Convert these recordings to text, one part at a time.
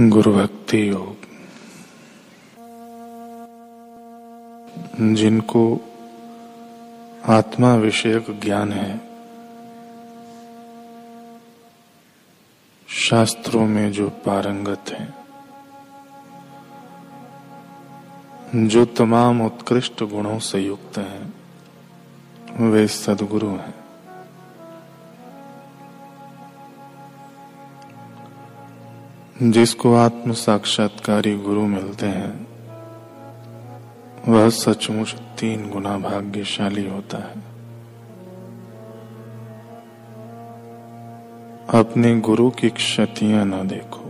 गुरु भक्ति योग। जिनको आत्मा विषयक ज्ञान है, शास्त्रों में जो पारंगत हैं, जो तमाम उत्कृष्ट गुणों से युक्त हैं, वे सदगुरु हैं। जिसको आत्म साक्षात्कारी गुरु मिलते हैं, वह सचमुच तीन गुना भाग्यशाली होता है। अपने गुरु की क्षतियाँ ना देखो,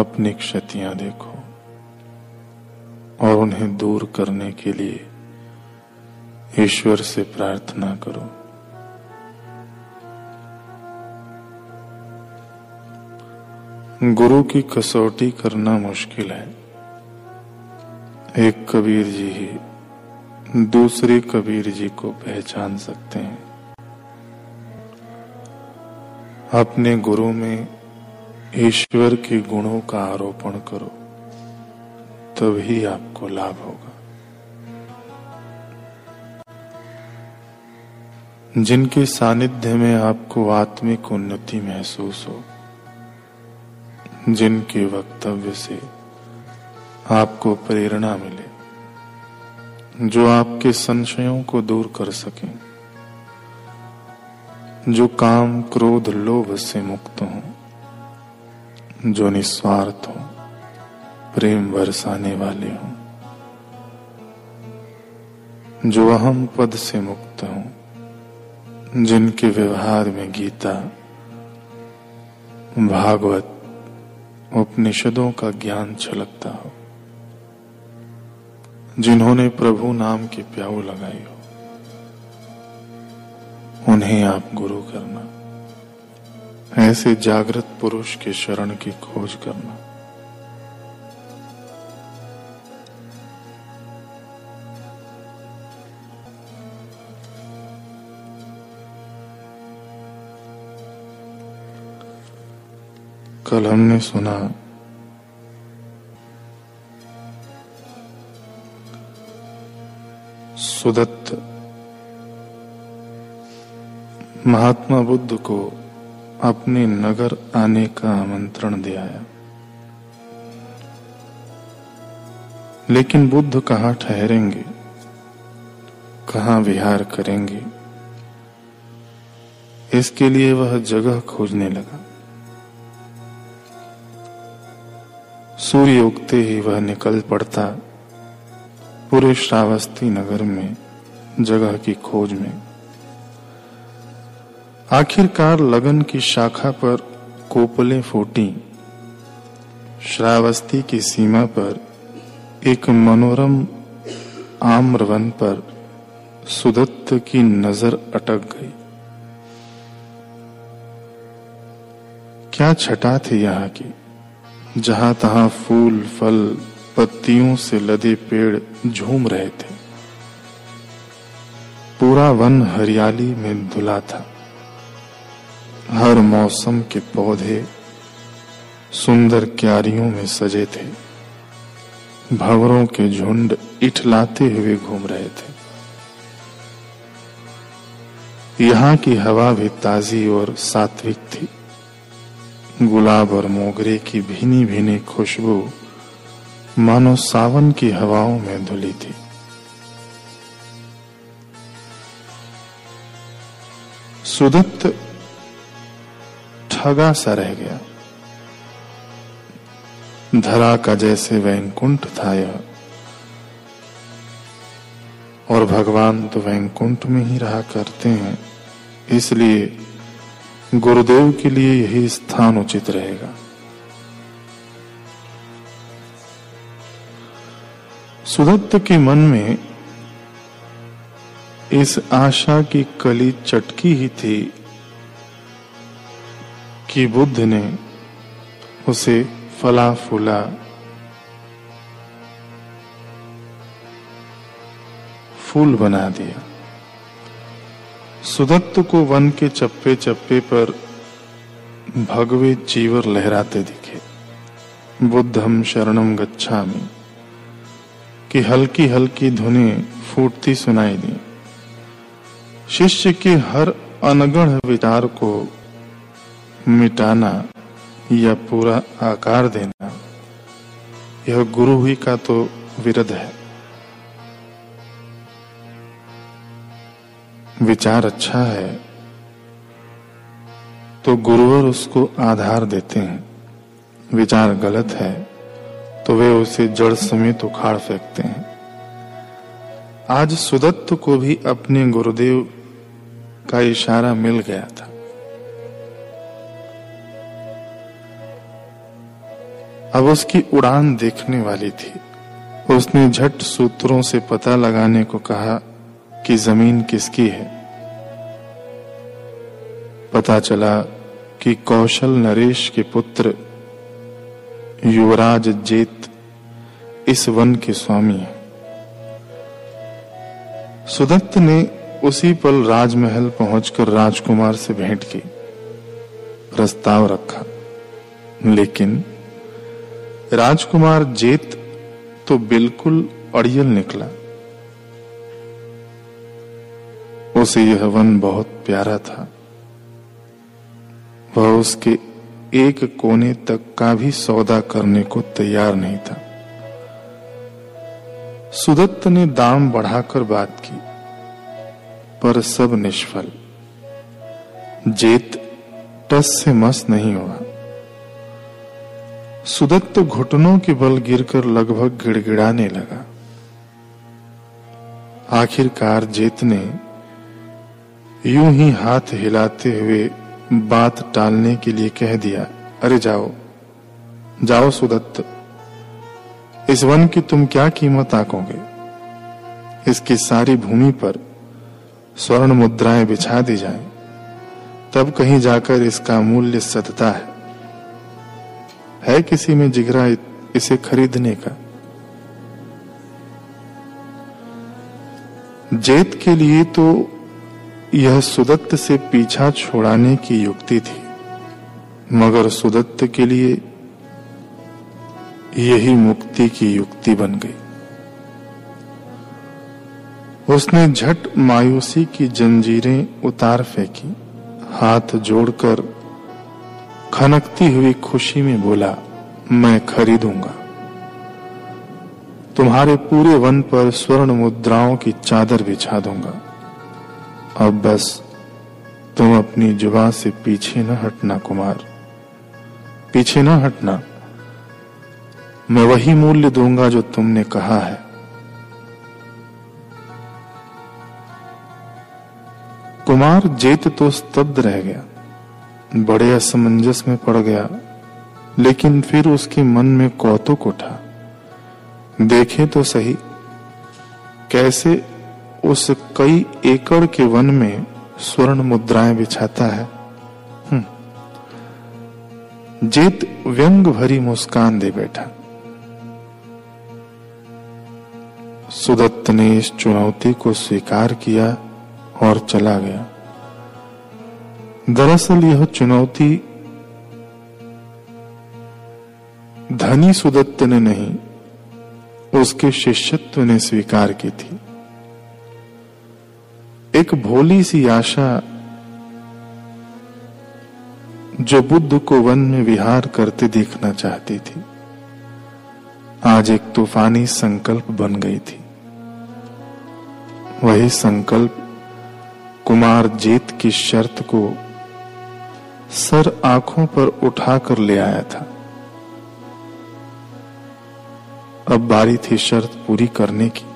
अपनी क्षतियाँ देखो, और उन्हें दूर करने के लिए ईश्वर से प्रार्थना करो। गुरु की कसौटी करना मुश्किल है। एक कबीर जी ही दूसरे कबीर जी को पहचान सकते हैं। अपने गुरु में ईश्वर के गुणों का आरोपण करो, तभी आपको लाभ होगा। जिनके सानिध्य में आपको आत्मिक उन्नति महसूस हो जिनके वक्तव्य से आपको प्रेरणा मिले, जो आपके संशयों को दूर कर सकें, जो काम क्रोध लोभ से मुक्त हो, जो निस्वार्थ हो, प्रेम बरसाने वाले हों, जो अहम पद से मुक्त हो, जिनके व्यवहार में गीता भागवत उपनिषदों का ज्ञान छलकता हो, जिन्होंने प्रभु नाम की प्याऊ लगाई हो, उन्हें आप गुरु करना, ऐसे जागृत पुरुष के शरण की खोज करना। कल हमने सुना। सुदत्त महात्मा बुद्ध को अपने नगर आने का आमंत्रण दिया है लेकिन बुद्ध कहाँ ठहरेंगे? कहाँ विहार करेंगे? इसके लिए वह जगह खोजने लगा। सूर्य उगते ही वह निकल पड़ता पूरे श्रावस्ती नगर में, जगह की खोज में। आखिरकार लगन की शाखा पर कोपले फूटी। श्रावस्ती की सीमा पर एक मनोरम आम्रवन पर सुदत्त की नज़र अटक गई। क्या छटा थी यहाँ की? जहाँ तहां फूल, फल, पत्तियों से लदे पेड़ झूम रहे थे। पूरा वन हरियाली में धुला था। हर मौसम के पौधे सुंदर क्यारियों में सजे थे। भंवरों के झुंड इठलाते हुए घूम रहे थे। यहाँ की हवा भी ताजी और सात्विक थी। गुलाब और मोगरे की भीनी भीनी खुशबू मानो सावन की हवाओं में धुली थी। सुदत्त ठगा सा रह गया। धरा का जैसे वैंकुंठ था यह। और भगवान तो वैकुंठ में ही रहा करते हैं, इसलिए गुरुदेव के लिए यही स्थान उचित रहेगा। सुदत्त के मन में इस आशा की कली चटकी ही थी कि बुद्ध ने उसे फला फूला फूल बना दिया। सुदत्त को वन के चप्पे चप्पे पर भगवे चीवर लहराते दिखे। बुद्धम शरणम गच्छा कि हल्की हल्की धुने फूटती सुनाई दी। शिष्य के हर अनगढ़ विचार को मिटाना या पूरा आकार देना, यह गुरु ही का तो विरध है। विचार अच्छा है तो गुरुवर उसको आधार देते हैं। विचार गलत है तो वे उसे जड़ समेत उखाड़ फेंकते हैं। आज सुदत्त को भी अपने गुरुदेव का इशारा मिल गया था। अब उसकी उड़ान देखने वाली थी। उसने झट सूत्रों से पता लगाने को कहा कि ज़मीन किसकी है? पता चला कि कौशल नरेश के पुत्र युवराज जेत इस वन के स्वामी हैं। सुदत्त ने उसी पल राजमहल पहुंचकर राजकुमार से भेंट की। प्रस्ताव रखा। लेकिन राजकुमार जेत तो बिल्कुल अड़ियल निकला। उसे यह वन बहुत प्यारा था। वह उसके एक कोने तक का भी सौदा करने को तैयार नहीं था। सुदत्त ने दाम बढ़ाकर बात की, पर सब निष्फल। जेत टस से मस नहीं हुआ। सुदत्त घुटनों के बल गिरकर लगभग गिड़गिड़ाने लगा। आखिरकार जेत ने यूँ ही हाथ हिलाते हुए बात टालने के लिए कह दिया अरे जाओ जाओ सुदत्त इस वन की तुम क्या कीमत आकोगे? इसकी सारी भूमि पर स्वर्ण मुद्राएँ बिछा दी जाएँ, तब कहीं जाकर इसका मूल्य सतता है। है किसी में जिगरा इसे खरीदने का? जेत के लिए तो यह सुदत्त से पीछा छोड़ाने की युक्ति थी। मगर सुदत्त के लिए यही मुक्ति की युक्ति बन गई। उसने झट मायूसी की जंजीरें उतार फेंकी। हाथ जोड़कर खनकती हुई खुशी में बोला, मैं खरीदूँगा। तुम्हारे पूरे वन पर स्वर्ण मुद्राओं की चादर बिछा दूँगा। अब बस तुम अपनी जुबा से पीछे न हटना, कुमार। पीछे न हटना। मैं वही मूल्य दूँगा जो तुमने कहा है। कुमार जेत तो स्तब्ध रह गया, बड़े असमंजस में पड़ गया, लेकिन फिर उसके मन में कौतुक उठा। देखे तो सही, कैसे उस कई एकड़ के वन में स्वर्ण मुद्राएँ बिछाता है। हम्म। जीत व्यंग भरी मुस्कान दे बैठा। सुदत्त ने इस चुनौती को स्वीकार किया और चला गया। दरअसल यह चुनौती धनी सुदत्त ने नहीं, उसके शिष्यत्व ने स्वीकार की थी। एक भोली सी आशा जो बुद्ध को वन में विहार करते देखना चाहती थी। आज एक तूफानी संकल्प बन गई थी। वही संकल्प कुमार जीत की शर्त को सर आँखों पर उठाकर ले आया था। अब बारी थी शर्त पूरी करने की।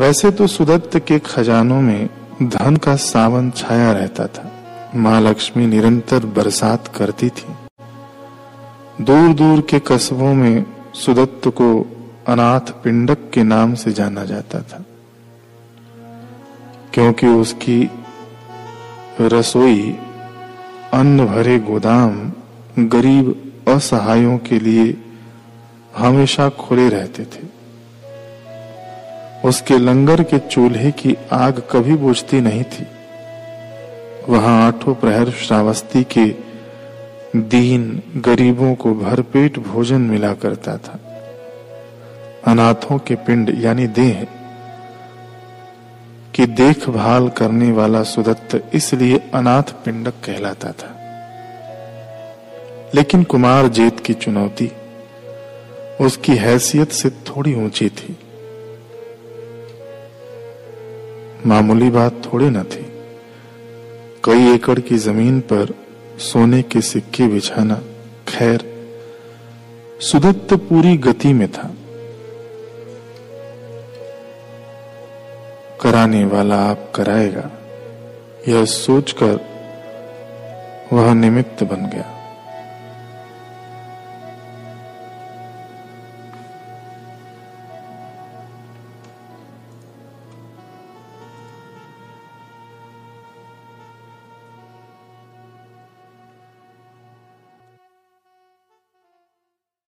वैसे तो सुदत्त के खजानों में धन का सावन छाया रहता था। माँ लक्ष्मी निरंतर बरसात करती थी। दूर दूर के कस्बों में सुदत्त को अनाथ पिंडक के नाम से जाना जाता था। क्योंकि उसकी रसोई, अन्न भरे गोदाम, गरीब असहायों के लिए हमेशा खुले रहते थे। उसके लंगर के चूल्हे की आग कभी बुझती नहीं थी। वहाँ आठों प्रहर श्रावस्ती के दीन गरीबों को भरपेट भोजन मिला करता था। अनाथों के पिंड यानी देह की देखभाल करने वाला सुदत्त इसलिए अनाथ पिंडक कहलाता था। लेकिन कुमार जेत की चुनौती उसकी हैसियत से थोड़ी ऊँची थी। मामूली बात थोड़ी न थी। कई एकड़ की ज़मीन पर सोने के सिक्के बिछाना खैर सुदत्त पूरी गति में था। कराने वाला आप कराएगा, यह सोचकर वह निमित्त बन गया।